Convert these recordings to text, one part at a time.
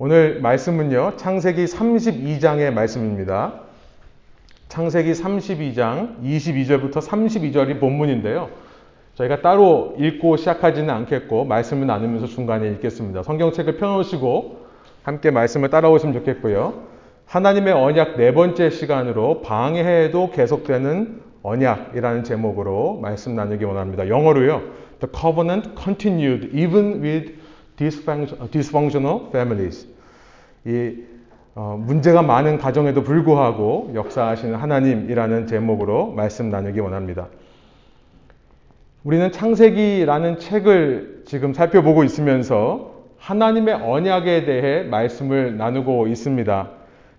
오늘 말씀은요, 창세기 32장의 말씀입니다. 창세기 32장 22절부터 32절이 본문인데요. 저희가 따로 읽고 시작하지는 않겠고, 말씀을 나누면서 중간에 읽겠습니다. 성경책을 펴놓으시고, 함께 말씀을 따라오시면 좋겠고요. 하나님의 언약 네 번째 시간으로 방해해도 계속되는 언약이라는 제목으로 말씀 나누기 원합니다. 영어로요. The covenant continued even with dysfunctional families. 이 어, 문제가 많은 가정에도 불구하고 역사하시는 하나님이라는 제목으로 말씀 나누기 원합니다. 우리는 창세기라는 책을 지금 살펴보고 있으면서 하나님의 언약에 대해 말씀을 나누고 있습니다.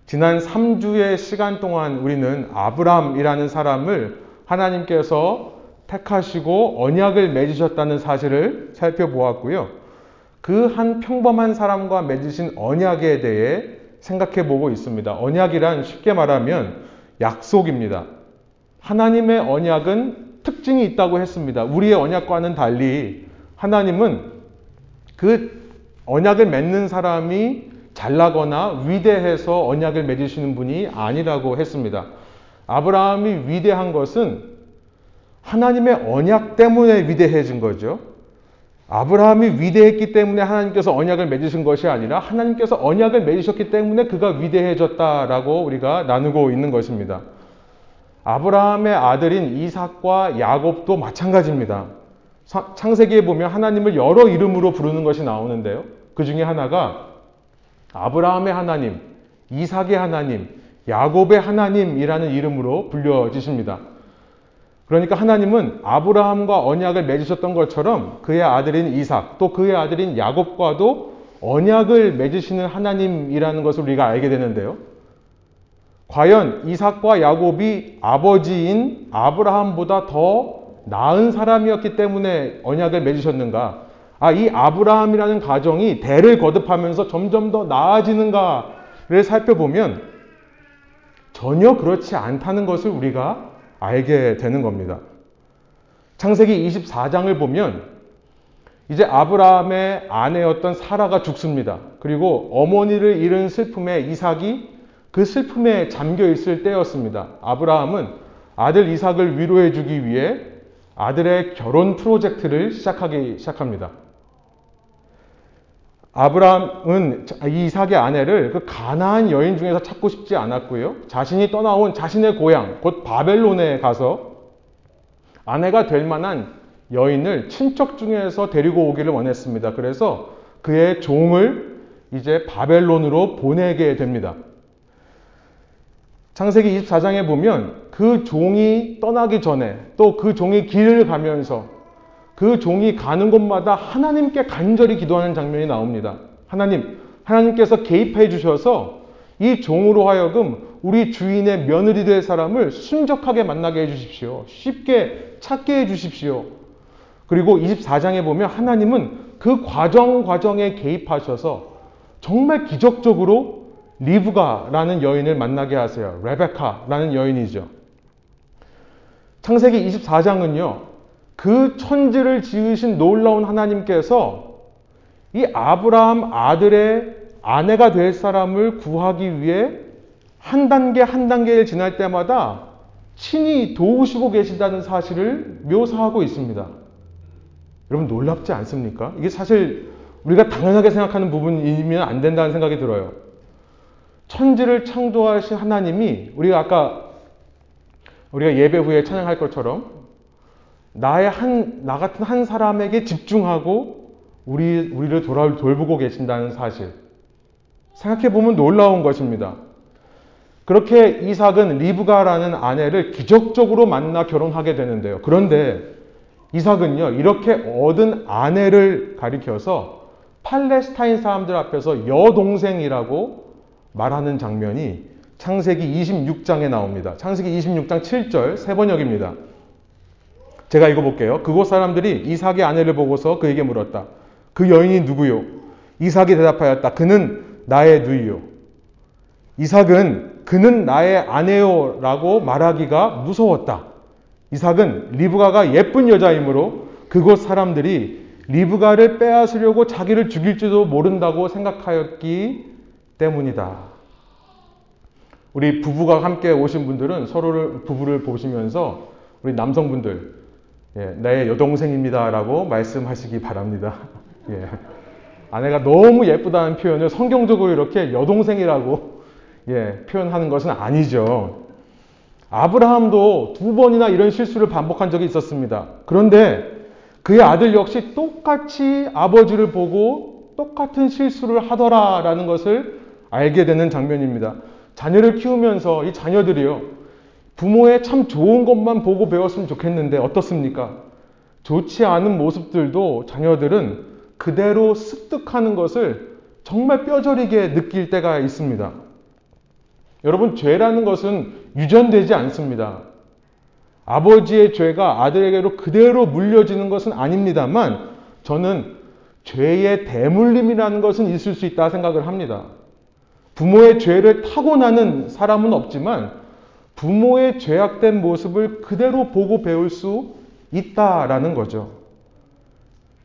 지난 3주의 시간 동안 우리는 아브람이라는 사람을 하나님께서 택하시고 언약을 맺으셨다는 사실을 살펴보았고요. 그 한 평범한 사람과 맺으신 언약에 대해 생각해 보고 있습니다. 언약이란 쉽게 말하면 약속입니다. 하나님의 언약은 특징이 있다고 했습니다. 우리의 언약과는 달리 하나님은 그 언약을 맺는 사람이 잘나거나 위대해서 언약을 맺으시는 분이 아니라고 했습니다. 아브라함이 위대한 것은 하나님의 언약 때문에 위대해진 거죠. 아브라함이 위대했기 때문에 하나님께서 언약을 맺으신 것이 아니라 하나님께서 언약을 맺으셨기 때문에 그가 위대해졌다라고 우리가 나누고 있는 것입니다. 아브라함의 아들인 이삭과 야곱도 마찬가지입니다. 창세기에 보면 하나님을 여러 이름으로 부르는 것이 나오는데요. 그 중에 하나가 아브라함의 하나님, 이삭의 하나님, 야곱의 하나님이라는 이름으로 불려지십니다. 그러니까 하나님은 아브라함과 언약을 맺으셨던 것처럼 그의 아들인 이삭, 또 그의 아들인 야곱과도 언약을 맺으시는 하나님이라는 것을 우리가 알게 되는데요. 과연 이삭과 야곱이 아버지인 아브라함보다 더 나은 사람이었기 때문에 언약을 맺으셨는가? 아, 이 아브라함이라는 가정이 대를 거듭하면서 점점 더 나아지는가를 살펴보면 전혀 그렇지 않다는 것을 우리가 알게 되는 겁니다. 창세기 24장을 보면 이제 아브라함의 아내였던 사라가 죽습니다. 그리고 어머니를 잃은 슬픔에 이삭이 그 슬픔에 잠겨 있을 때였습니다. 아브라함은 아들 이삭을 위로해 주기 위해 아들의 결혼 프로젝트를 시작하기 시작합니다. 아브라함은 이삭의 아내를 그 가나안 여인 중에서 찾고 싶지 않았고요. 자신이 떠나온 자신의 고향 곧 바벨론에 가서 아내가 될 만한 여인을 친척 중에서 데리고 오기를 원했습니다. 그래서 그의 종을 이제 바벨론으로 보내게 됩니다. 창세기 24장에 보면 그 종이 떠나기 전에 또 그 종이 길을 가면서 그 종이 가는 곳마다 하나님께 간절히 기도하는 장면이 나옵니다. 하나님, 하나님께서 개입해 주셔서 이 종으로 하여금 우리 주인의 며느리 될 사람을 순적하게 만나게 해 주십시오. 쉽게 찾게 해 주십시오. 그리고 24장에 보면 하나님은 그 과정 과정에 개입하셔서 정말 기적적으로 리브가라는 여인을 만나게 하세요. 레베카라는 여인이죠. 창세기 24장은요. 그 천지를 지으신 놀라운 하나님께서 이 아브라함 아들의 아내가 될 사람을 구하기 위해 한 단계 한 단계를 지날 때마다 친히 도우시고 계신다는 사실을 묘사하고 있습니다. 여러분 놀랍지 않습니까? 이게 사실 우리가 당연하게 생각하는 부분이면 안 된다는 생각이 들어요. 천지를 창조하신 하나님이 우리가 아까 우리가 예배 후에 찬양할 것처럼 나의 한, 나 같은 한 사람에게 집중하고 우리, 우리를 돌아, 돌보고 계신다는 사실. 생각해보면 놀라운 것입니다. 그렇게 이삭은 리브가라는 아내를 기적적으로 만나 결혼하게 되는데요. 그런데 이삭은요, 이렇게 얻은 아내를 가리켜서 팔레스타인 사람들 앞에서 여동생이라고 말하는 장면이 창세기 26장에 나옵니다. 창세기 26장 7절 세 번역입니다. 제가 읽어볼게요. 그곳 사람들이 이삭의 아내를 보고서 그에게 물었다. 그 여인이 누구요? 이삭이 대답하였다. 그는 나의 누이요. 이삭은 그는 나의 아내요 라고 말하기가 무서웠다. 이삭은 리브가가 예쁜 여자이므로 그곳 사람들이 리브가를 빼앗으려고 자기를 죽일지도 모른다고 생각하였기 때문이다. 우리 부부가 함께 오신 분들은 서로를 부부를 보시면서 우리 남성분들 예, 나의 여동생입니다라고 말씀하시기 바랍니다. 예. 아내가 너무 예쁘다는 표현을 성경적으로 이렇게 여동생이라고 예, 표현하는 것은 아니죠. 아브라함도 두 번이나 이런 실수를 반복한 적이 있었습니다. 그런데 그의 아들 역시 똑같이 아버지를 보고 똑같은 실수를 하더라라는 것을 알게 되는 장면입니다. 자녀를 키우면서 이 자녀들이요. 부모의 참 좋은 것만 보고 배웠으면 좋겠는데 어떻습니까? 좋지 않은 모습들도 자녀들은 그대로 습득하는 것을 정말 뼈저리게 느낄 때가 있습니다. 여러분, 죄라는 것은 유전되지 않습니다. 아버지의 죄가 아들에게로 그대로 물려지는 것은 아닙니다만 저는 죄의 대물림이라는 것은 있을 수 있다 생각을 합니다. 부모의 죄를 타고나는 사람은 없지만 부모의 죄악된 모습을 그대로 보고 배울 수 있다라는 거죠.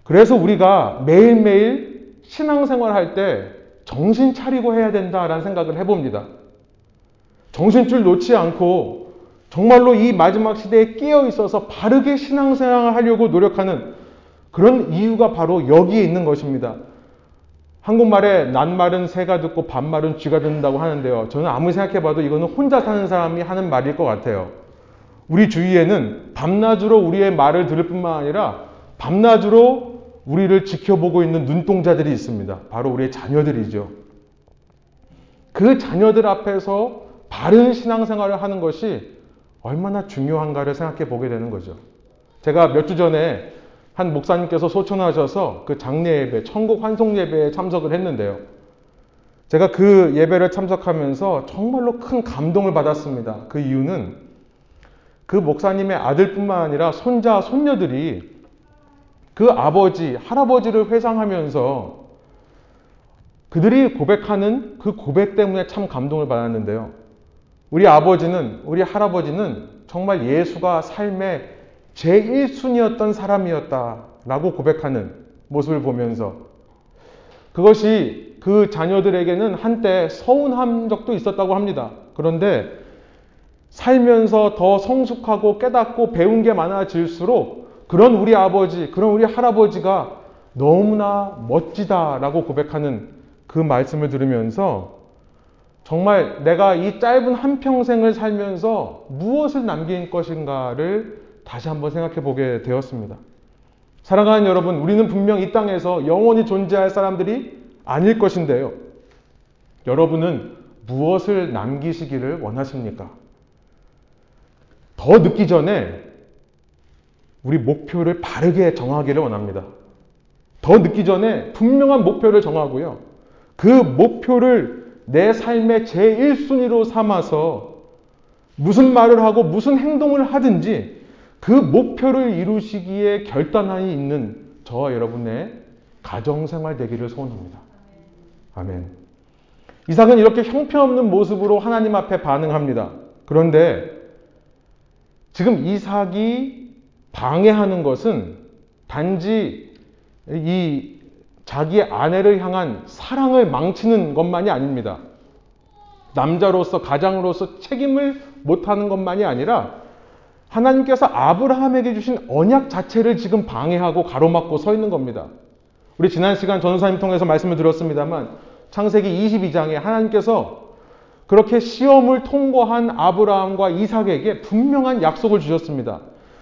그래서 우리가 매일매일 신앙생활 할 때 정신 차리고 해야 된다라는 생각을 해봅니다. 정신줄 놓지 않고 정말로 이 마지막 시대에 끼어 있어서 바르게 신앙생활을 하려고 노력하는 그런 이유가 바로 여기에 있는 것입니다. 한국말에 낱말은 새가 듣고 반말은 쥐가 듣는다고 하는데요. 저는 아무리 생각해봐도 이거는 혼자 사는 사람이 하는 말일 것 같아요. 우리 주위에는 밤낮으로 우리의 말을 들을 뿐만 아니라 밤낮으로 우리를 지켜보고 있는 눈동자들이 있습니다. 바로 우리의 자녀들이죠. 그 자녀들 앞에서 바른 신앙생활을 하는 것이 얼마나 중요한가를 생각해 보게 되는 거죠. 제가 몇 주 전에 한 목사님께서 소천하셔서 그 장례 예배, 천국 환송 예배에 참석을 했는데요. 제가 그 예배를 참석하면서 정말로 큰 감동을 받았습니다. 그 이유는 그 목사님의 아들뿐만 아니라 손자, 손녀들이 그 아버지, 할아버지를 회상하면서 그들이 고백하는 그 고백 때문에 참 감동을 받았는데요. 우리 아버지는, 우리 할아버지는 정말 예수가 삶의 제1순위였던 사람이었다라고 고백하는 모습을 보면서 그것이 그 자녀들에게는 한때 서운한 적도 있었다고 합니다. 그런데 살면서 더 성숙하고 깨닫고 배운 게 많아질수록 그런 우리 아버지, 그런 우리 할아버지가 너무나 멋지다라고 고백하는 그 말씀을 들으면서 정말 내가 이 짧은 한평생을 살면서 무엇을 남긴 것인가를 다시 한번 생각해 보게 되었습니다. 사랑하는 여러분, 우리는 분명 이 땅에서 영원히 존재할 사람들이 아닐 것인데요. 여러분은 무엇을 남기시기를 원하십니까? 더 늦기 전에 우리 목표를 바르게 정하기를 원합니다. 더 늦기 전에 분명한 목표를 정하고요. 그 목표를 내 삶의 제1순위로 삼아서 무슨 말을 하고 무슨 행동을 하든지 그 목표를 이루시기에 결단하이 있는 저와 여러분의 가정생활 되기를 소원합니다. 아멘. 이삭은 이렇게 형편없는 모습으로 하나님 앞에 반응합니다. 그런데 지금 이삭이 방해하는 것은 단지 이 자기의 아내를 향한 사랑을 망치는 것만이 아닙니다. 남자로서 가장으로서 책임을 못하는 것만이 아니라 하나님께서 아브라함에게 주신 언약 자체를 지금 방해하고 가로막고 서 있는 겁니다. 우리 지난 시간 전사님 통해서 말씀을 드렸습니다만 창세기 22장에 하나님께서 그렇게 시험을 통과한 아브라함과 이삭에게 분명한 약속을 주셨습니다.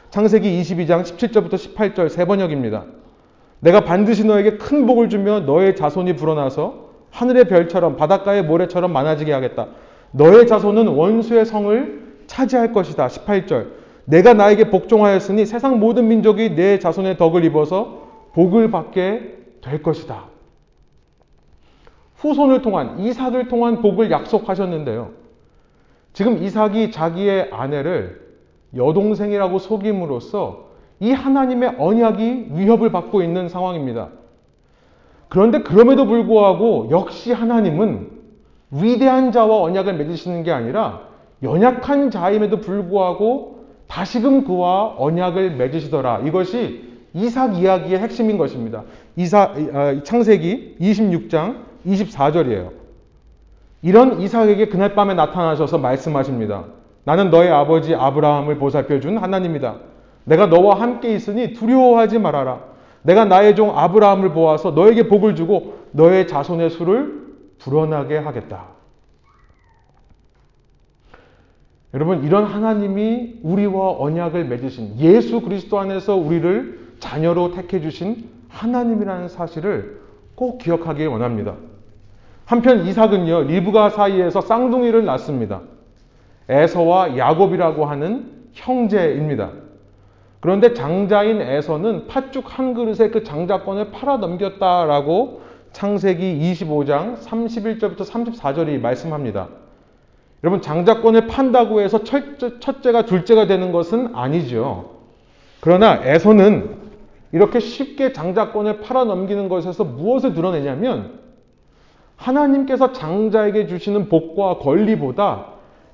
창세기 22장 17절부터 18절 세 번역입니다. 내가 반드시 너에게 큰 복을 주며 너의 자손이 불어나서 하늘의 별처럼 바닷가의 모래처럼 많아지게 하겠다. 너의 자손은 원수의 성을 차지할 것이다. 18절. 내가 나에게 복종하였으니 세상 모든 민족이 내 자손의 덕을 입어서 복을 받게 될 것이다. 후손을 통한 이삭을 통한 복을 약속하셨는데요. 지금 이삭이 자기의 아내를 여동생이라고 속임으로써 이 하나님의 언약이 위협을 받고 있는 상황입니다. 그런데 그럼에도 불구하고 역시 하나님은 위대한 자와 언약을 맺으시는 게 아니라 연약한 자임에도 불구하고 다시금 그와 언약을 맺으시더라. 이것이 이삭 이야기의 핵심인 것입니다. 이사, 아, 창세기 26장 24절이에요. 이런 이삭에게 그날 밤에 나타나셔서 말씀하십니다. 나는 너의 아버지 아브라함을 보살펴 준 하나님이다. 내가 너와 함께 있으니 두려워하지 말아라. 내가 나의 종 아브라함을 보아서 너에게 복을 주고 너의 자손의 수를 불어나게 하겠다. 여러분, 이런 하나님이 우리와 언약을 맺으신 예수 그리스도 안에서 우리를 자녀로 택해 주신 하나님이라는 사실을 꼭 기억하길 원합니다. 한편 이삭은요, 리브가 사이에서 쌍둥이를 낳습니다. 에서와 야곱이라고 하는 형제입니다. 그런데 장자인 에서는 팥죽 한 그릇에 그 장자권을 팔아 넘겼다라고 창세기 25장 31절부터 34절이 말씀합니다. 여러분 장자권을 판다고 해서 첫째, 가 둘째가 되는 것은 아니죠. 그러나 에서는 이렇게 쉽게 장자권을 팔아 넘기는 것에서 무엇을 드러내냐면 하나님께서 장자에게 주시는 복과 권리보다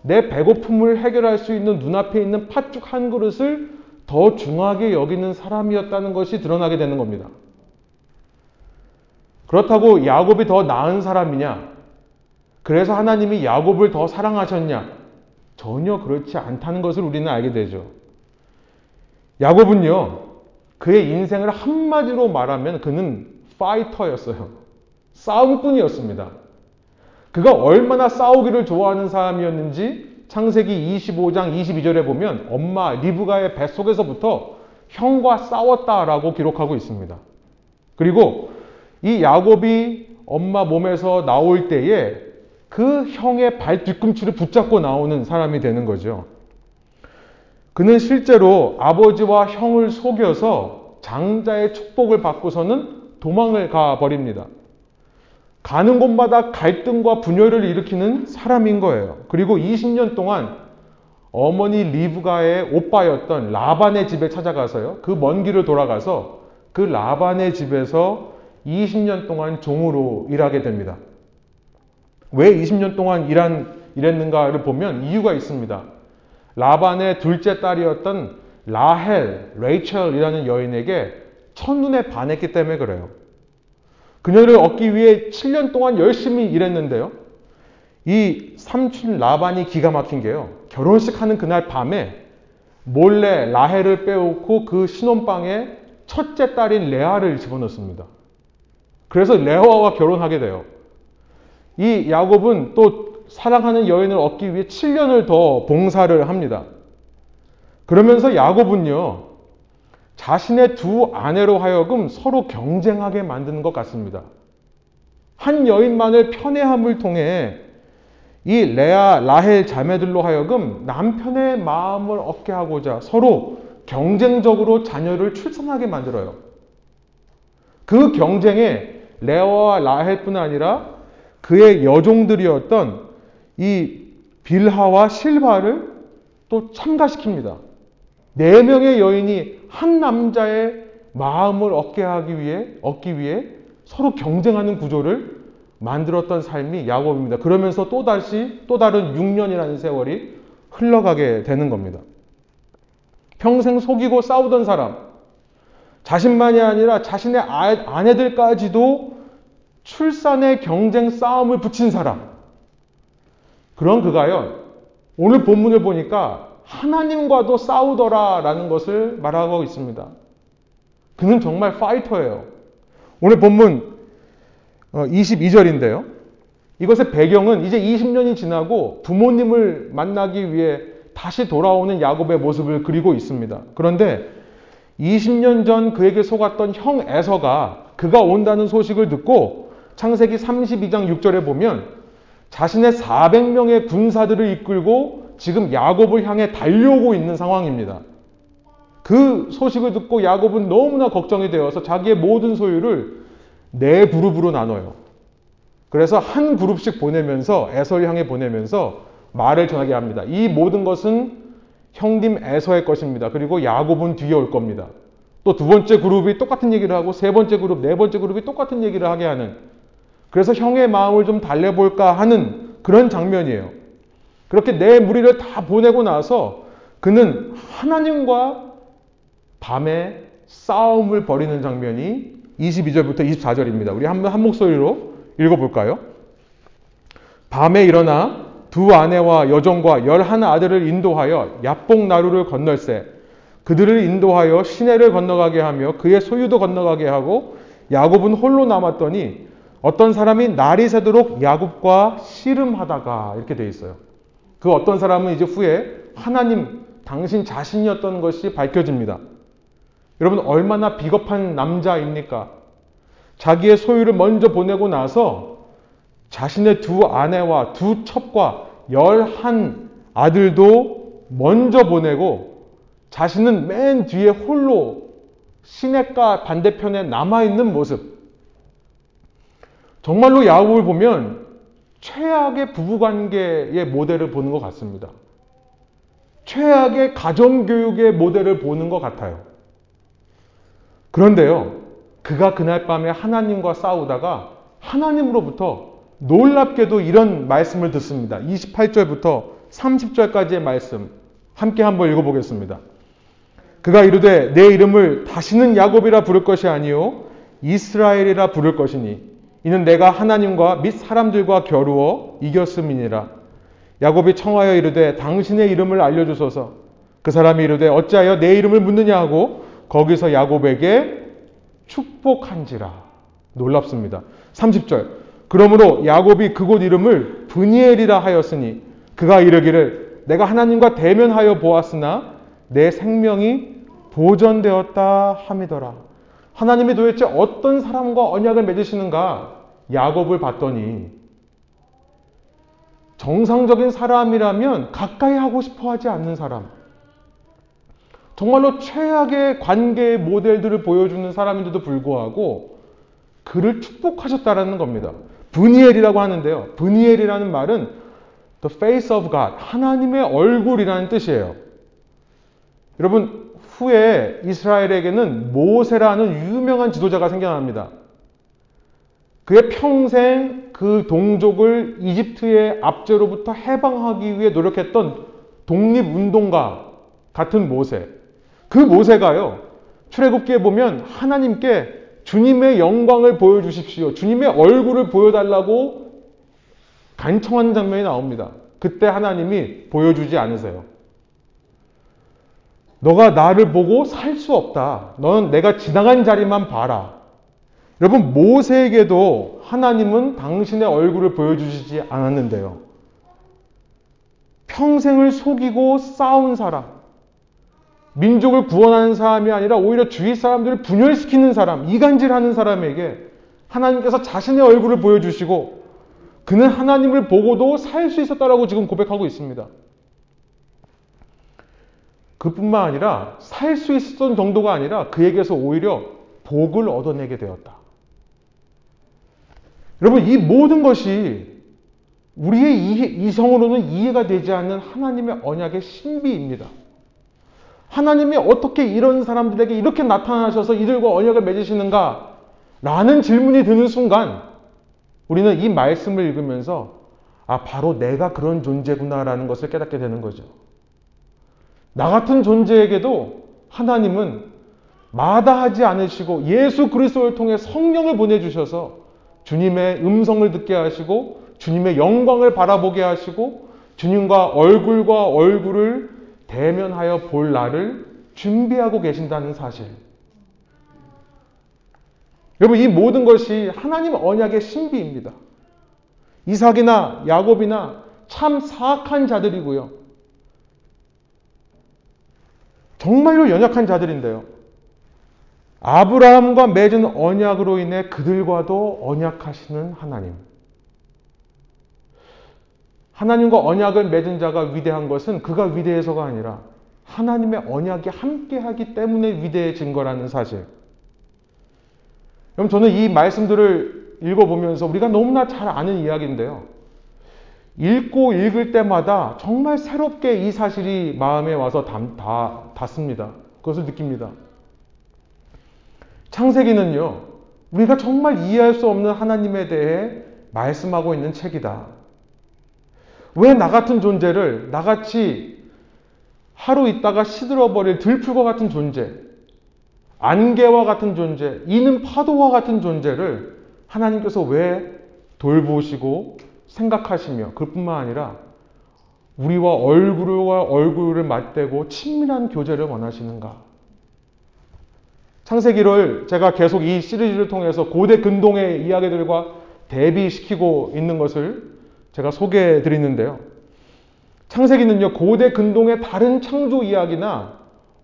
내 배고픔을 해결할 수 있는 눈앞에 있는 팥죽 한 그릇을 더 중하게 여기는 사람이었다는 것이 드러나게 되는 겁니다. 그렇다고 야곱이 더 나은 사람이냐? 그래서 하나님이 야곱을 더 사랑하셨냐? 전혀 그렇지 않다는 것을 우리는 알게 되죠. 야곱은요, 그의 인생을 한마디로 말하면 그는 파이터였어요. 싸움꾼이었습니다. 그가 얼마나 싸우기를 좋아하는 사람이었는지 창세기 25장 22절에 보면 엄마 리브가의 뱃속에서부터 형과 싸웠다라고 기록하고 있습니다. 그리고 이 야곱이 엄마 몸에서 나올 때에 그 형의 발 뒤꿈치를 붙잡고 나오는 사람이 되는 거죠. 그는 실제로 아버지와 형을 속여서 장자의 축복을 받고서는 도망을 가 버립니다. 가는 곳마다 갈등과 분열을 일으키는 사람인 거예요. 그리고 20년 동안 어머니 리브가의 오빠였던 라반의 집에 찾아가서요. 그 먼 길을 돌아가서 그 라반의 집에서 20년 동안 종으로 일하게 됩니다. 왜 20년 동안 일한, 일했는가를 보면 이유가 있습니다. 라반의 둘째 딸이었던 라헬, 레이첼이라는 여인에게 첫눈에 반했기 때문에 그래요. 그녀를 얻기 위해 7년 동안 열심히 일했는데요. 이 삼촌 라반이 기가 막힌 게요. 결혼식 하는 그날 밤에 몰래 라헬을 빼놓고 그 신혼방에 첫째 딸인 레아를 집어넣습니다. 그래서 레아와 결혼하게 돼요. 이 야곱은 또 사랑하는 여인을 얻기 위해 7년을 더 봉사를 합니다. 그러면서 야곱은요, 자신의 두 아내로 하여금 서로 경쟁하게 만드는 것 같습니다. 한 여인만을 편애함을 통해 이 레아, 라헬 자매들로 하여금 남편의 마음을 얻게 하고자 서로 경쟁적으로 자녀를 출산하게 만들어요. 그 경쟁에 레아와 라헬뿐 아니라 그의 여종들이었던 이 빌하와 실바를 또 참가시킵니다. 네 명의 여인이 한 남자의 마음을 얻게 하기 위해 얻기 위해 서로 경쟁하는 구조를 만들었던 삶이 야곱입니다. 그러면서 또 다시 또 다른 6년이라는 세월이 흘러가게 되는 겁니다. 평생 속이고 싸우던 사람, 자신만이 아니라 자신의 아내들까지도 출산의 경쟁 싸움을 붙인 사람. 그런 그가요. 오늘 본문을 보니까 하나님과도 싸우더라라는 것을 말하고 있습니다. 그는 정말 파이터예요. 오늘 본문 22절인데요. 어, 이것의 배경은 이제 20년이 지나고 부모님을 만나기 위해 다시 돌아오는 야곱의 모습을 그리고 있습니다. 그런데 20년 전 그에게 속았던 형 에서가 그가 온다는 소식을 듣고 창세기 32장 6절에 보면 자신의 400명의 군사들을 이끌고 지금 야곱을 향해 달려오고 있는 상황입니다. 그 소식을 듣고 야곱은 너무나 걱정이 되어서 자기의 모든 소유를 네 그룹으로 나눠요. 그래서 한 그룹씩 보내면서 에서를 향해 보내면서 말을 전하게 합니다. 이 모든 것은 형님 에서의 것입니다. 그리고 야곱은 뒤에 올 겁니다. 또 두 번째 그룹이 똑같은 얘기를 하고 세 번째 그룹, 네 번째 그룹이 똑같은 얘기를 하게 하는 그래서 형의 마음을 좀 달래볼까 하는 그런 장면이에요. 그렇게 내 무리를 다 보내고 나서 그는 하나님과 밤에 싸움을 벌이는 장면이 22절부터 24절입니다. 우리 한번 한 목소리로 읽어볼까요? 밤에 일어나 두 아내와 여종과 열한 아들을 인도하여 야복 나루를 건널세 그들을 인도하여 시내를 건너가게 하며 그의 소유도 건너가게 하고 야곱은 홀로 남았더니 어떤 사람이 날이 새도록 야곱과 씨름하다가 이렇게 돼 있어요. 그 어떤 사람은 이제 후에 하나님 당신 자신이었던 것이 밝혀집니다. 여러분 얼마나 비겁한 남자입니까? 자기의 소유를 먼저 보내고 나서 자신의 두 아내와 두 첩과 열한 아들도 먼저 보내고 자신은 맨 뒤에 홀로 시냇가 반대편에 남아있는 모습. 정말로 야곱을 보면 최악의 부부관계의 모델을 보는 것 같습니다. 최악의 가정교육의 모델을 보는 것 같아요. 그런데요, 그가 그날 밤에 하나님과 싸우다가 하나님으로부터 놀랍게도 이런 말씀을 듣습니다. 28절부터 30절까지의 말씀 함께 한번 읽어보겠습니다. 그가 이르되 내 이름을 다시는 야곱이라 부를 것이 아니요 이스라엘이라 부를 것이니 이는 내가 하나님과 및 사람들과 겨루어 이겼음이니라. 야곱이 청하여 이르되 당신의 이름을 알려주소서. 그 사람이 이르되 어찌하여 내 이름을 묻느냐 하고 거기서 야곱에게 축복한지라. 놀랍습니다. 30절. 그러므로 야곱이 그곳 이름을 브니엘이라 하였으니 그가 이르기를 내가 하나님과 대면하여 보았으나 내 생명이 보전되었다 함이더라. 하나님이 도대체 어떤 사람과 언약을 맺으시는가? 야곱을 봤더니 정상적인 사람이라면 가까이 하고 싶어 하지 않는 사람. 정말로 최악의 관계의 모델들을 보여주는 사람인데도 불구하고 그를 축복하셨다라는 겁니다. 브니엘이라고 하는데요. 브니엘이라는 말은 the face of God, 하나님의 얼굴이라는 뜻이에요. 여러분, 후에 이스라엘에게는 모세라는 유명한 지도자가 생겨납니다. 그의 평생 그 동족을 이집트의 압제로부터 해방하기 위해 노력했던 독립운동가 같은 모세. 그 모세가요, 출애굽기에 보면 하나님께 주님의 영광을 보여주십시오. 주님의 얼굴을 보여달라고 간청하는 장면이 나옵니다. 그때 하나님이 보여주지 않으세요. 너가 나를 보고 살 수 없다. 너는 내가 지나간 자리만 봐라. 여러분, 모세에게도 하나님은 당신의 얼굴을 보여주시지 않았는데요. 평생을 속이고 싸운 사람, 민족을 구원하는 사람이 아니라 오히려 주위 사람들을 분열시키는 사람, 이간질하는 사람에게 하나님께서 자신의 얼굴을 보여주시고 그는 하나님을 보고도 살 수 있었다라고 지금 고백하고 있습니다. 그뿐만 아니라 살 수 있었던 정도가 아니라 그에게서 오히려 복을 얻어내게 되었다. 여러분, 이 모든 것이 우리의 이성으로는 이해가 되지 않는 하나님의 언약의 신비입니다. 하나님이 어떻게 이런 사람들에게 이렇게 나타나셔서 이들과 언약을 맺으시는가? 라는 질문이 드는 순간 우리는 이 말씀을 읽으면서 아, 바로 내가 그런 존재구나라는 것을 깨닫게 되는 거죠. 나 같은 존재에게도 하나님은 마다하지 않으시고 예수 그리스도를 통해 성령을 보내주셔서 주님의 음성을 듣게 하시고 주님의 영광을 바라보게 하시고 주님과 얼굴과 얼굴을 대면하여 볼 날을 준비하고 계신다는 사실. 여러분, 이 모든 것이 하나님 언약의 신비입니다. 이삭이나 야곱이나 참 사악한 자들이고요. 정말로 연약한 자들인데요. 아브라함과 맺은 언약으로 인해 그들과도 언약하시는 하나님. 하나님과 언약을 맺은 자가 위대한 것은 그가 위대해서가 아니라 하나님의 언약이 함께하기 때문에 위대해진 거라는 사실. 그럼 저는 이 말씀들을 읽어보면서 우리가 너무나 잘 아는 이야기인데요. 읽고 읽을 때마다 정말 새롭게 이 사실이 마음에 와서 닿, 다, 닿습니다. 그것을 느낍니다. 창세기는요, 우리가 정말 이해할 수 없는 하나님에 대해 말씀하고 있는 책이다. 왜 나 같은 존재를 나같이 하루 있다가 시들어버릴 들풀과 같은 존재, 안개와 같은 존재, 이는 파도와 같은 존재를 하나님께서 왜 돌보시고 생각하시며 그뿐만 아니라 우리와 얼굴과 얼굴을 맞대고 친밀한 교제를 원하시는가? 창세기를 제가 계속 이 시리즈를 통해서 고대 근동의 이야기들과 대비시키고 있는 것을 제가 소개해 드리는데요. 창세기는요, 고대 근동의 다른 창조 이야기나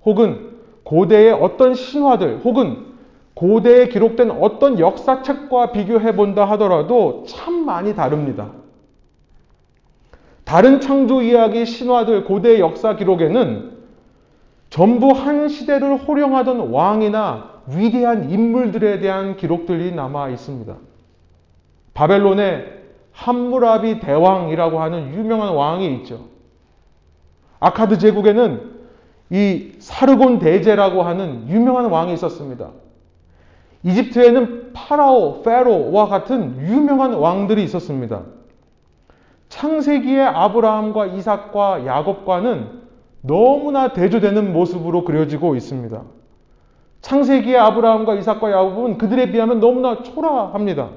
혹은 고대의 어떤 신화들 혹은 고대에 기록된 어떤 역사책과 비교해 본다 하더라도 참 많이 다릅니다. 다른 창조 이야기, 신화들, 고대 역사 기록에는 전부 한 시대를 호령하던 왕이나 위대한 인물들에 대한 기록들이 남아 있습니다. 바벨론의 함무라비 대왕이라고 하는 유명한 왕이 있죠. 아카드 제국에는 이 사르곤 대제라고 하는 유명한 왕이 있었습니다. 이집트에는 파라오, 페로와 같은 유명한 왕들이 있었습니다. 창세기의 아브라함과 이삭과 야곱과는 너무나 대조되는 모습으로 그려지고 있습니다. 창세기의 아브라함과 이삭과 야곱은 그들에 비하면 너무나 초라합니다.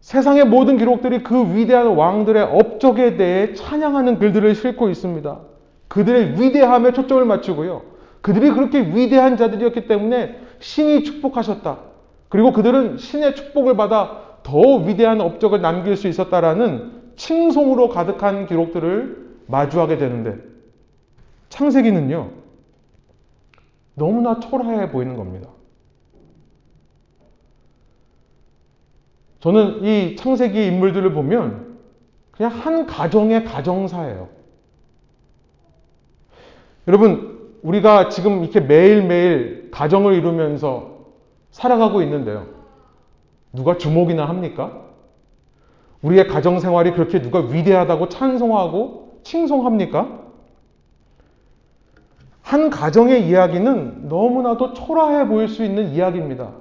세상의 모든 기록들이 그 위대한 왕들의 업적에 대해 찬양하는 글들을 싣고 있습니다. 그들의 위대함에 초점을 맞추고요. 그들이 그렇게 위대한 자들이었기 때문에 신이 축복하셨다. 그리고 그들은 신의 축복을 받아 더 위대한 업적을 남길 수 있었다라는 칭송으로 가득한 기록들을 마주하게 되는데 창세기는요. 너무나 초라해 보이는 겁니다. 저는 이 창세기 인물들을 보면 그냥 한 가정의 가정사예요. 여러분, 우리가 지금 이렇게 매일매일 가정을 이루면서 살아가고 있는데요. 누가 주목이나 합니까? 우리의 가정 생활이 그렇게 누가 위대하다고 찬송하고 칭송합니까? 한 가정의 이야기는 너무나도 초라해 보일 수 있는 이야기입니다.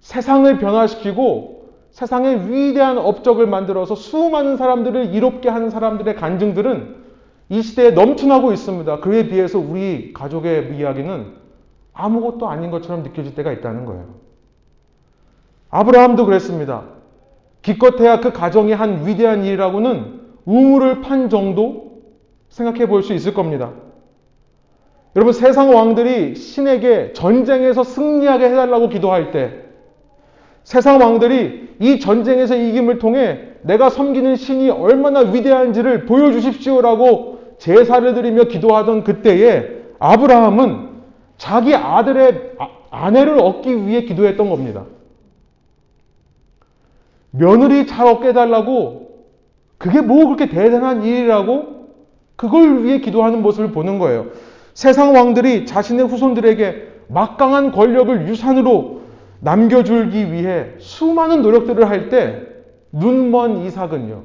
세상을 변화시키고 세상에 위대한 업적을 만들어서 수많은 사람들을 이롭게 하는 사람들의 간증들은 이 시대에 넘쳐나고 있습니다. 그에 비해서 우리 가족의 이야기는 아무것도 아닌 것처럼 느껴질 때가 있다는 거예요. 아브라함도 그랬습니다. 기껏해야 그 가정이 한 위대한 일이라고는 우물을 판 정도 생각해 볼 수 있을 겁니다. 여러분, 세상 왕들이 신에게 전쟁에서 승리하게 해달라고 기도할 때, 세상 왕들이 이 전쟁에서 이김을 통해 내가 섬기는 신이 얼마나 위대한지를 보여주십시오라고 제사를 드리며 기도하던 그때에 아브라함은 자기 아들의 아, 아내를 얻기 위해 기도했던 겁니다. 며느리 잘 얻게 해달라고 그게 뭐 그렇게 대단한 일이라고 그걸 위해 기도하는 모습을 보는 거예요. 세상 왕들이 자신의 후손들에게 막강한 권력을 유산으로 남겨주기 위해 수많은 노력들을 할 때 눈먼 이삭은요.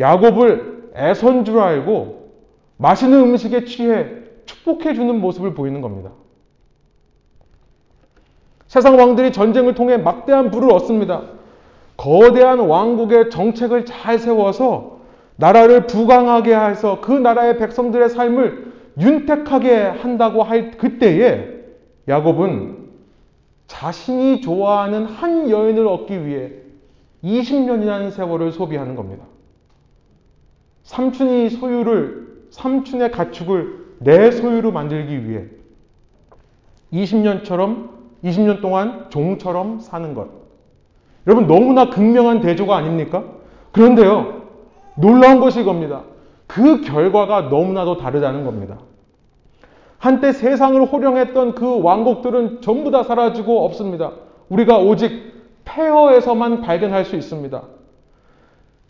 야곱을 애선 줄 알고 맛있는 음식에 취해 축복해 주는 모습을 보이는 겁니다. 세상 왕들이 전쟁을 통해 막대한 부를 얻습니다. 거대한 왕국의 정책을 잘 세워서 나라를 부강하게 해서 그 나라의 백성들의 삶을 윤택하게 한다고 할 그때에 야곱은 자신이 좋아하는 한 여인을 얻기 위해 20년이라는 세월을 소비하는 겁니다. 삼촌이 소유를, 삼촌의 가축을 내 소유로 만들기 위해 20년처럼, 20년 동안 종처럼 사는 것. 여러분, 너무나 극명한 대조가 아닙니까? 그런데요, 놀라운 것이 겁니다. 그 결과가 너무나도 다르다는 겁니다. 한때 세상을 호령했던 그 왕국들은 전부 다 사라지고 없습니다. 우리가 오직 폐허에서만 발견할 수 있습니다.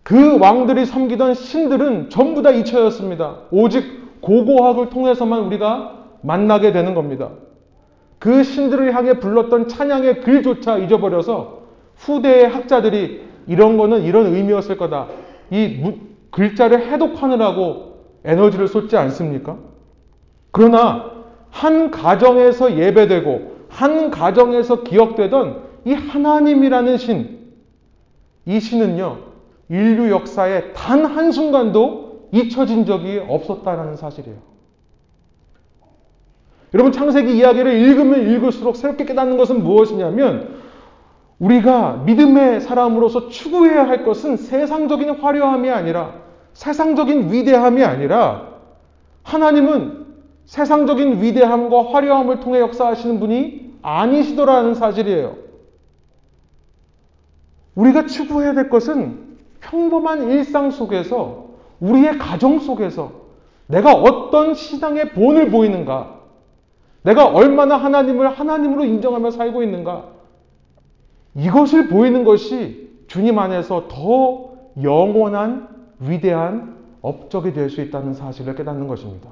그 왕들이 섬기던 신들은 전부 다 잊혀졌습니다. 오직 고고학을 통해서만 우리가 만나게 되는 겁니다. 그 신들을 향해 불렀던 찬양의 글조차 잊어버려서 후대의 학자들이 이런 거는 이런 의미였을 거다. 이 글자를 해독하느라고 에너지를 쏟지 않습니까? 그러나 한 가정에서 예배되고 한 가정에서 기억되던 이 하나님이라는 신, 이 신은요, 인류 역사에 단 한순간도 잊혀진 적이 없었다는 사실이에요. 여러분 창세기 이야기를 읽으면 읽을수록 새롭게 깨닫는 것은 무엇이냐면 우리가 믿음의 사람으로서 추구해야 할 것은 세상적인 화려함이 아니라 세상적인 위대함이 아니라 하나님은 세상적인 위대함과 화려함을 통해 역사하시는 분이 아니시더라는 사실이에요. 우리가 추구해야 될 것은 평범한 일상 속에서 우리의 가정 속에서 내가 어떤 신앙의 본을 보이는가? 내가 얼마나 하나님을 하나님으로 인정하며 살고 있는가? 이것을 보이는 것이 주님 안에서 더 영원한 위대한 업적이 될 수 있다는 사실을 깨닫는 것입니다.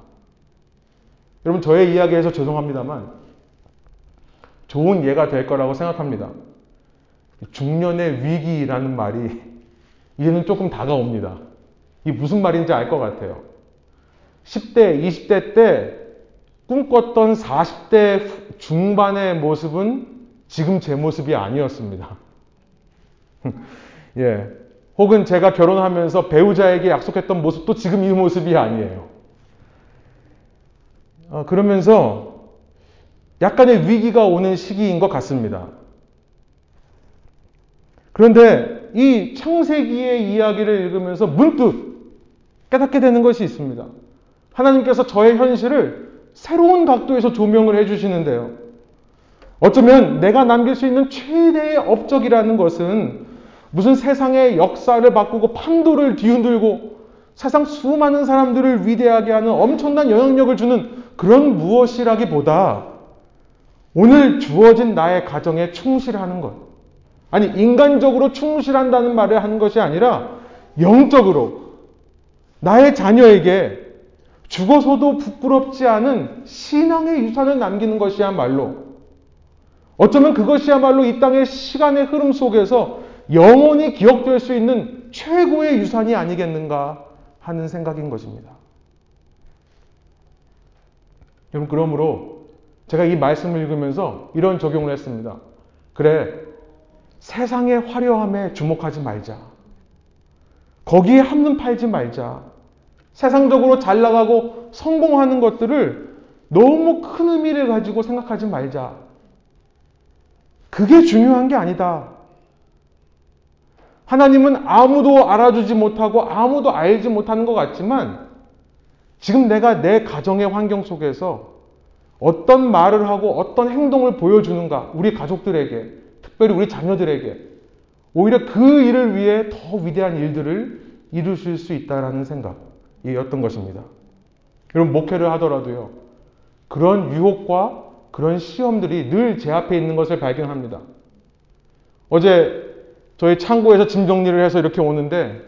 여러분 저의 이야기에서 죄송합니다만 좋은 예가 될 거라고 생각합니다. 중년의 위기라는 말이 이제는 조금 다가옵니다. 이 무슨 말인지 알 것 같아요. 10대, 20대 때 꿈꿨던 40대 중반의 모습은 지금 제 모습이 아니었습니다. 예. 혹은 제가 결혼하면서 배우자에게 약속했던 모습도 지금 이 모습이 아니에요. 어, 그러면서 약간의 위기가 오는 시기인 것 같습니다. 그런데 이 창세기의 이야기를 읽으면서 문득 깨닫게 되는 것이 있습니다. 하나님께서 저의 현실을 새로운 각도에서 조명을 해주시는데요. 어쩌면 내가 남길 수 있는 최대의 업적이라는 것은 무슨 세상의 역사를 바꾸고 판도를 뒤흔들고 세상 수많은 사람들을 위대하게 하는 엄청난 영향력을 주는 그런 무엇이라기보다 오늘 주어진 나의 가정에 충실하는 것. 아니, 인간적으로 충실한다는 말을 하는 것이 아니라 영적으로 나의 자녀에게 죽어서도 부끄럽지 않은 신앙의 유산을 남기는 것이야말로 어쩌면 그것이야말로 이 땅의 시간의 흐름 속에서 영원히 기억될 수 있는 최고의 유산이 아니겠는가 하는 생각인 것입니다. 여러분, 그러므로 제가 이 말씀을 읽으면서 이런 적용을 했습니다. 그래, 세상의 화려함에 주목하지 말자. 거기에 한눈 팔지 말자. 세상적으로 잘 나가고 성공하는 것들을 너무 큰 의미를 가지고 생각하지 말자. 그게 중요한 게 아니다. 하나님은 아무도 알아주지 못하고 아무도 알지 못하는 것 같지만 지금 내가 내 가정의 환경 속에서 어떤 말을 하고 어떤 행동을 보여주는가, 우리 가족들에게, 특별히 우리 자녀들에게, 오히려 그 일을 위해 더 위대한 일들을 이루실 수 있다라는 생각이었던 것입니다. 여러분, 목회를 하더라도요, 그런 유혹과 그런 시험들이 늘 제 앞에 있는 것을 발견합니다. 어제 저희 창고에서 짐 정리를 해서 이렇게 오는데,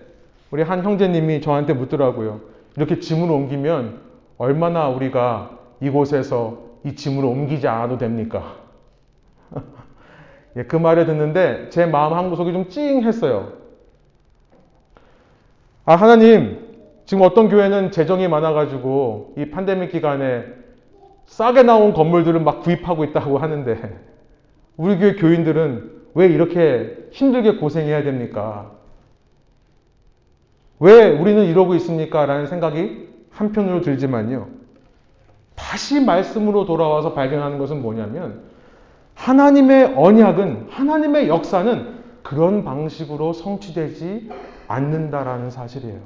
우리 한 형제님이 저한테 묻더라고요. 이렇게 짐을 옮기면 얼마나 우리가 이곳에서 이 짐을 옮기지 않아도 됩니까? 예, 그 말을 듣는데 제 마음 한 구석이 좀 찡했어요. 아, 하나님, 지금 어떤 교회는 재정이 많아가지고 이 팬데믹 기간에 싸게 나온 건물들을 막 구입하고 있다고 하는데 우리 교회 교인들은 왜 이렇게 힘들게 고생해야 됩니까? 왜 우리는 이러고 있습니까? 라는 생각이 한편으로 들지만요. 다시 말씀으로 돌아와서 발견하는 것은 뭐냐면 하나님의 언약은 하나님의 역사는 그런 방식으로 성취되지 않는다라는 사실이에요.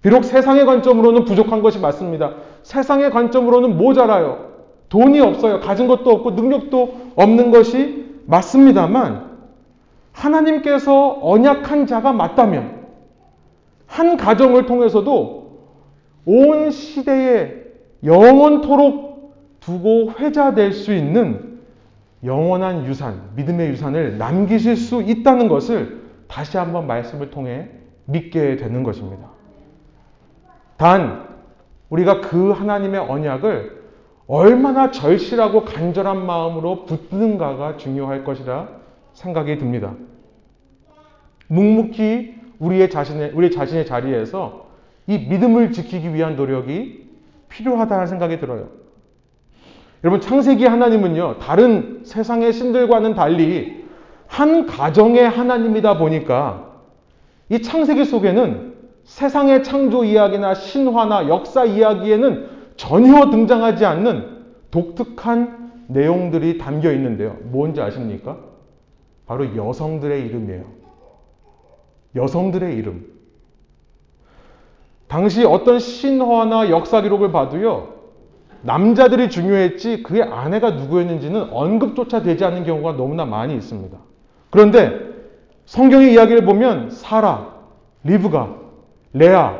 비록 세상의 관점으로는 부족한 것이 맞습니다. 세상의 관점으로는 모자라요. 돈이 없어요. 가진 것도 없고 능력도 없는 것이 맞습니다만 하나님께서 언약한 자가 맞다면 한 가정을 통해서도 온 시대에 영원토록 두고 회자될 수 있는 영원한 유산, 믿음의 유산을 남기실 수 있다는 것을 다시 한번 말씀을 통해 믿게 되는 것입니다. 단, 우리가 그 하나님의 언약을 얼마나 절실하고 간절한 마음으로 붙는가가 중요할 것이라 생각이 듭니다. 묵묵히 우리의 자신의, 우리 자신의 자리에서 이 믿음을 지키기 위한 노력이 필요하다는 생각이 들어요. 여러분, 창세기 하나님은요, 다른 세상의 신들과는 달리 한 가정의 하나님이다 보니까 이 창세기 속에는 세상의 창조 이야기나 신화나 역사 이야기에는 전혀 등장하지 않는 독특한 내용들이 담겨 있는데요. 뭔지 아십니까? 바로 여성들의 이름이에요. 여성들의 이름. 당시 어떤 신화나 역사 기록을 봐도요, 남자들이 중요했지 그의 아내가 누구였는지는 언급조차 되지 않는 경우가 너무나 많이 있습니다. 그런데 성경의 이야기를 보면 사라, 리브가, 레아,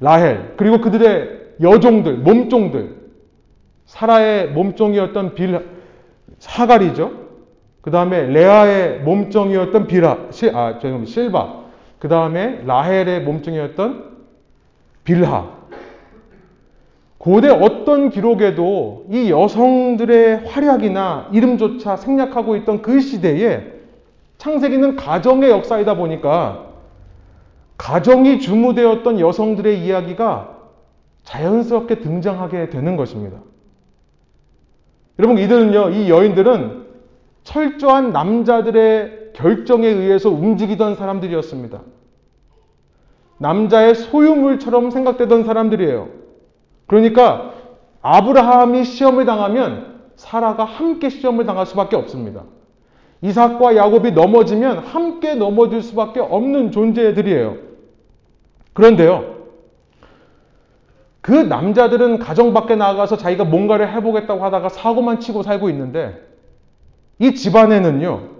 라헬, 그리고 그들의 여종들, 몸종들, 사라의 몸종이었던 빌, 하갈이죠. 그 다음에 레아의 몸종이었던 비라, 시, 아, 죄송합니다. 실바. 그 다음에 라헬의 몸종이었던 빌하. 고대 어떤 기록에도 이 여성들의 활약이나 이름조차 생략하고 있던 그 시대에 창세기는 가정의 역사이다 보니까 가정이 주무되었던 여성들의 이야기가 자연스럽게 등장하게 되는 것입니다. 여러분, 이들은요, 이 여인들은 철저한 남자들의 결정에 의해서 움직이던 사람들이었습니다. 남자의 소유물처럼 생각되던 사람들이에요. 그러니까 아브라함이 시험을 당하면 사라가 함께 시험을 당할 수밖에 없습니다. 이삭과 야곱이 넘어지면 함께 넘어질 수밖에 없는 존재들이에요. 그런데요. 그 남자들은 가정 밖에 나가서 자기가 뭔가를 해보겠다고 하다가 사고만 치고 살고 있는데 이 집안에는요.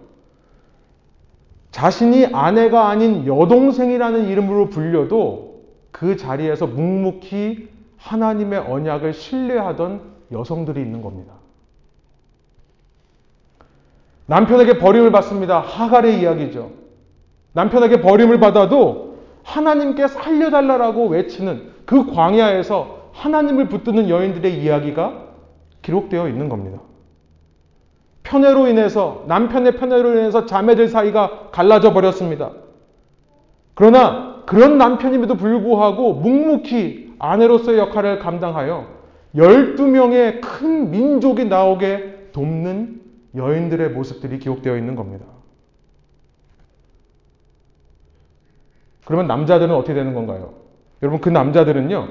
자신이 아내가 아닌 여동생이라는 이름으로 불려도 그 자리에서 묵묵히 하나님의 언약을 신뢰하던 여성들이 있는 겁니다. 남편에게 버림을 받습니다. 하갈의 이야기죠. 남편에게 버림을 받아도 하나님께 살려달라고 외치는 그 광야에서 하나님을 붙드는 여인들의 이야기가 기록되어 있는 겁니다. 편애로 인해서, 남편의 편애로 인해서 자매들 사이가 갈라져 버렸습니다. 그러나 그런 남편임에도 불구하고 묵묵히 아내로서의 역할을 감당하여 12명의 큰 민족이 나오게 돕는 여인들의 모습들이 기록되어 있는 겁니다. 그러면 남자들은 어떻게 되는 건가요? 여러분, 그 남자들은요,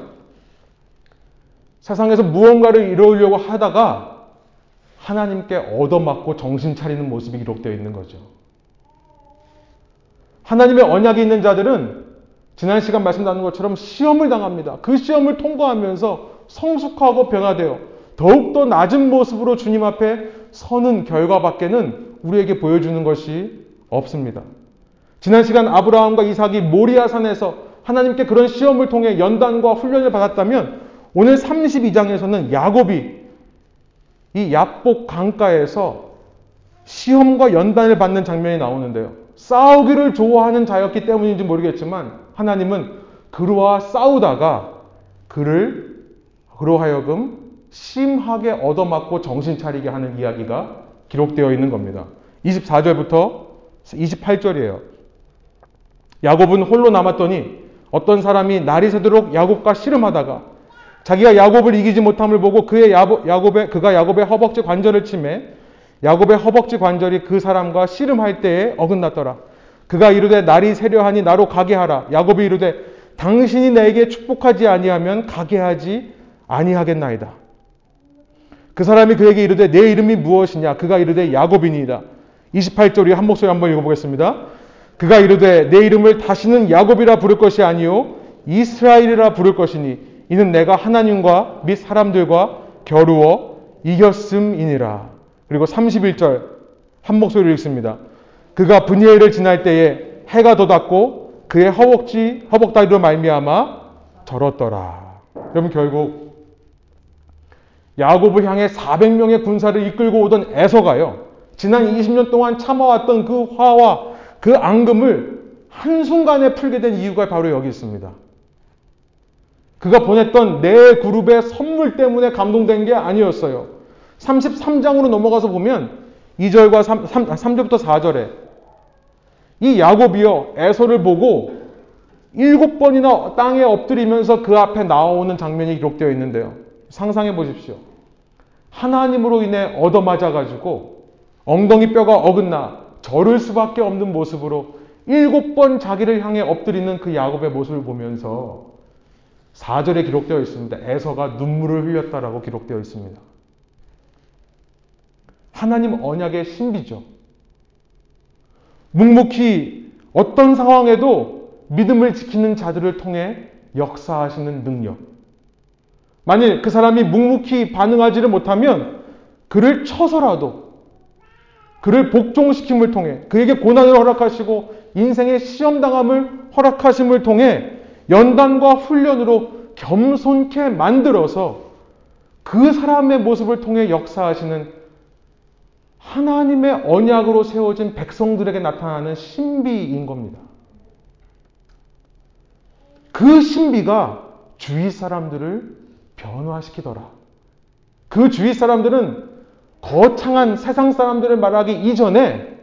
세상에서 무언가를 이루려고 하다가 하나님께 얻어맞고 정신 차리는 모습이 기록되어 있는 거죠. 하나님의 언약이 있는 자들은 지난 시간 말씀 나눈 것처럼 시험을 당합니다. 그 시험을 통과하면서 성숙하고 변화되어 더욱더 낮은 모습으로 주님 앞에 서는 결과밖에는 우리에게 보여주는 것이 없습니다. 지난 시간 아브라함과 이삭이 모리아 산에서 하나님께 그런 시험을 통해 연단과 훈련을 받았다면 오늘 32장에서는 야곱이 이 야복 강가에서 시험과 연단을 받는 장면이 나오는데요. 싸우기를 좋아하는 자였기 때문인지 모르겠지만 하나님은 그로와 싸우다가 그를 그로 하여금 심하게 얻어맞고 정신 차리게 하는 이야기가 기록되어 있는 겁니다. 24절부터 28절이에요. 야곱은 홀로 남았더니 어떤 사람이 날이 새도록 야곱과 씨름하다가 자기가 야곱을 이기지 못함을 보고 그의 야곱의 그가 야곱의 허벅지 관절을 침해 야곱의 허벅지 관절이 그 사람과 씨름할 때에 어긋났더라. 그가 이르되 날이 새려하니 나로 가게 하라. 야곱이 이르되 당신이 내게 축복하지 아니하면 가게 하지 아니하겠나이다. 그 사람이 그에게 이르되 내 이름이 무엇이냐? 그가 이르되 야곱이니이다. 28절 우리 한 목소리 한번 읽어보겠습니다. 그가 이르되 내 이름을 다시는 야곱이라 부를 것이 아니요 이스라엘이라 부를 것이니 이는 내가 하나님과 및 사람들과 겨루어 이겼음이니라. 그리고 31절 한 목소리로 읽습니다. 그가 분이엘을 지날 때에 해가 돋았고 그의 허벅지 허벅다리로 말미암아 절었더라. 여러분 결국 야곱을 향해 400명의 군사를 이끌고 오던 에서가요. 지난 20년 동안 참아왔던 그 화와 그 앙금을 한순간에 풀게 된 이유가 바로 여기 있습니다. 그가 보냈던 네 그룹의 선물 때문에 감동된 게 아니었어요. 33장으로 넘어가서 보면 2절과 3, 3, 3절부터 4절에 이 야곱이요 에서를 보고 일곱 번이나 땅에 엎드리면서 그 앞에 나오는 장면이 기록되어 있는데요. 상상해 보십시오. 하나님으로 인해 얻어맞아 가지고 엉덩이 뼈가 어긋나 저를 수밖에 없는 모습으로 일곱 번 자기를 향해 엎드리는 그 야곱의 모습을 보면서 4절에 기록되어 있습니다. 에서가 눈물을 흘렸다라고 기록되어 있습니다. 하나님 언약의 신비죠. 묵묵히 어떤 상황에도 믿음을 지키는 자들을 통해 역사하시는 능력. 만일 그 사람이 묵묵히 반응하지를 못하면 그를 쳐서라도 그를 복종시킴을 통해 그에게 고난을 허락하시고 인생의 시험당함을 허락하심을 통해 연단과 훈련으로 겸손케 만들어서 그 사람의 모습을 통해 역사하시는 하나님의 언약으로 세워진 백성들에게 나타나는 신비인 겁니다. 그 신비가 주위 사람들을 변화시키더라. 그 주위 사람들은 거창한 세상 사람들을 말하기 이전에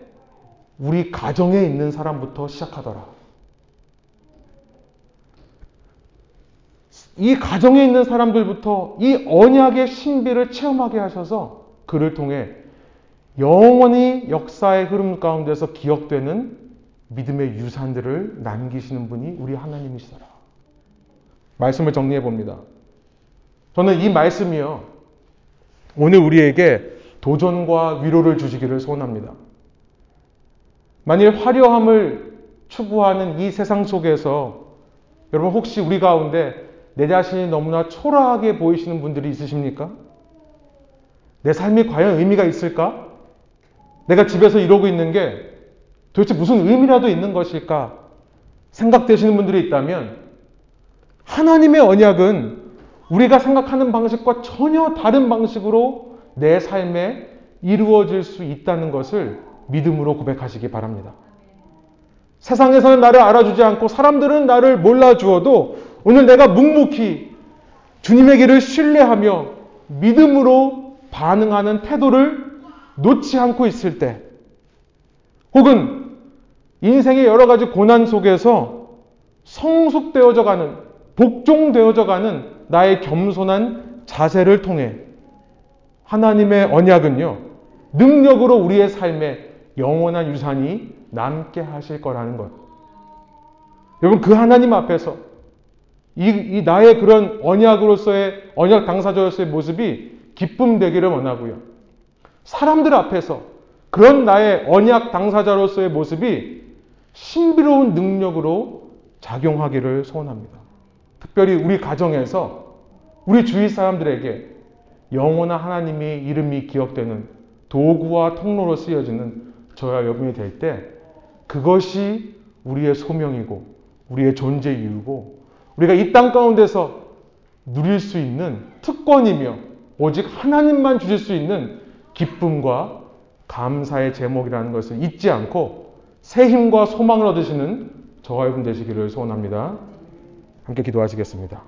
우리 가정에 있는 사람부터 시작하더라. 이 가정에 있는 사람들부터 이 언약의 신비를 체험하게 하셔서 그를 통해 영원히 역사의 흐름 가운데서 기억되는 믿음의 유산들을 남기시는 분이 우리 하나님이시더라. 말씀을 정리해 봅니다. 저는 이 말씀이요. 오늘 우리에게 도전과 위로를 주시기를 소원합니다. 만일 화려함을 추구하는 이 세상 속에서 여러분 혹시 우리 가운데 내 자신이 너무나 초라하게 보이시는 분들이 있으십니까? 내 삶이 과연 의미가 있을까? 내가 집에서 이러고 있는 게 도대체 무슨 의미라도 있는 것일까? 생각되시는 분들이 있다면 하나님의 언약은 우리가 생각하는 방식과 전혀 다른 방식으로 내 삶에 이루어질 수 있다는 것을 믿음으로 고백하시기 바랍니다. 세상에서는 나를 알아주지 않고 사람들은 나를 몰라주어도 오늘 내가 묵묵히 주님의 길을 신뢰하며 믿음으로 반응하는 태도를 놓지 않고 있을 때, 혹은 인생의 여러 가지 고난 속에서 성숙되어져 가는, 복종되어져 가는 나의 겸손한 자세를 통해 하나님의 언약은요, 능력으로 우리의 삶에 영원한 유산이 남게 하실 거라는 것. 여러분, 그 하나님 앞에서 이, 이 나의 그런 언약으로서의, 언약 당사자로서의 모습이 기쁨 되기를 원하고요. 사람들 앞에서 그런 나의 언약 당사자로서의 모습이 신비로운 능력으로 작용하기를 소원합니다. 특별히 우리 가정에서 우리 주위 사람들에게 영원한 하나님의 이름이 기억되는 도구와 통로로 쓰여지는 저와 여러분이 될 때 그것이 우리의 소명이고 우리의 존재 이유고 우리가 이 땅 가운데서 누릴 수 있는 특권이며 오직 하나님만 주실 수 있는 기쁨과 감사의 제목이라는 것을 잊지 않고 새 힘과 소망을 얻으시는 저와 여러분 되시기를 소원합니다. 함께 기도하시겠습니다.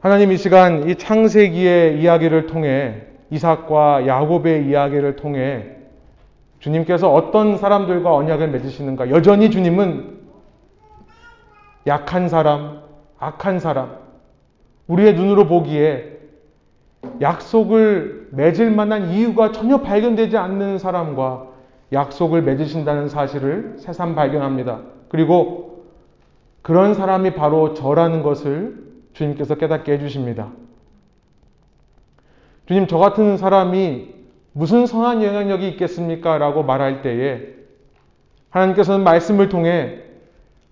하나님 이 시간 이 창세기의 이야기를 통해 이삭과 야곱의 이야기를 통해 주님께서 어떤 사람들과 언약을 맺으시는가? 여전히 주님은 약한 사람, 악한 사람, 우리의 눈으로 보기에 약속을 맺을 만한 이유가 전혀 발견되지 않는 사람과 약속을 맺으신다는 사실을 새삼 발견합니다. 그리고 그런 사람이 바로 저라는 것을 주님께서 깨닫게 해주십니다. 주님, 저 같은 사람이 무슨 선한 영향력이 있겠습니까? 라고 말할 때에 하나님께서는 말씀을 통해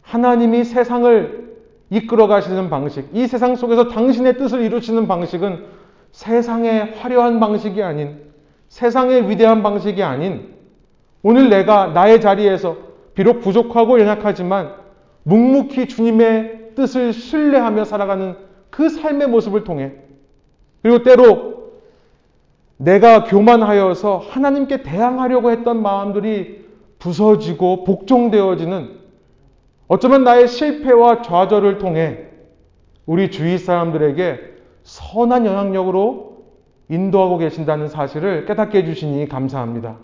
하나님이 세상을 이끌어 가시는 방식, 이 세상 속에서 당신의 뜻을 이루시는 방식은 세상의 화려한 방식이 아닌 세상의 위대한 방식이 아닌 오늘 내가 나의 자리에서 비록 부족하고 연약하지만 묵묵히 주님의 뜻을 신뢰하며 살아가는 그 삶의 모습을 통해 그리고 때로 내가 교만하여서 하나님께 대항하려고 했던 마음들이 부서지고 복종되어지는 어쩌면 나의 실패와 좌절을 통해 우리 주위 사람들에게 선한 영향력으로 인도하고 계신다는 사실을 깨닫게 해주시니 감사합니다.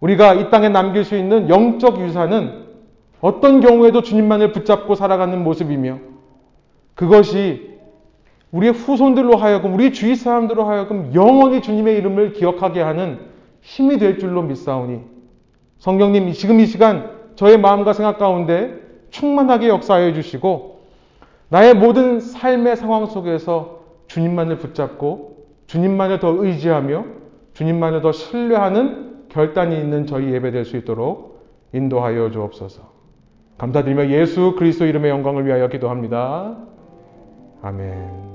우리가 이 땅에 남길 수 있는 영적 유산은 어떤 경우에도 주님만을 붙잡고 살아가는 모습이며 그것이 우리의 후손들로 하여금 우리 주위 사람들로 하여금 영원히 주님의 이름을 기억하게 하는 힘이 될 줄로 믿사오니 성경님 지금 이 시간 저의 마음과 생각 가운데 충만하게 역사해 주시고 나의 모든 삶의 상황 속에서 주님만을 붙잡고 주님만을 더 의지하며 주님만을 더 신뢰하는 결단이 있는 저희 예배 될 수 있도록 인도하여 주옵소서. 감사드리며 예수 그리스도 이름의 영광을 위하여 기도합니다. 아멘.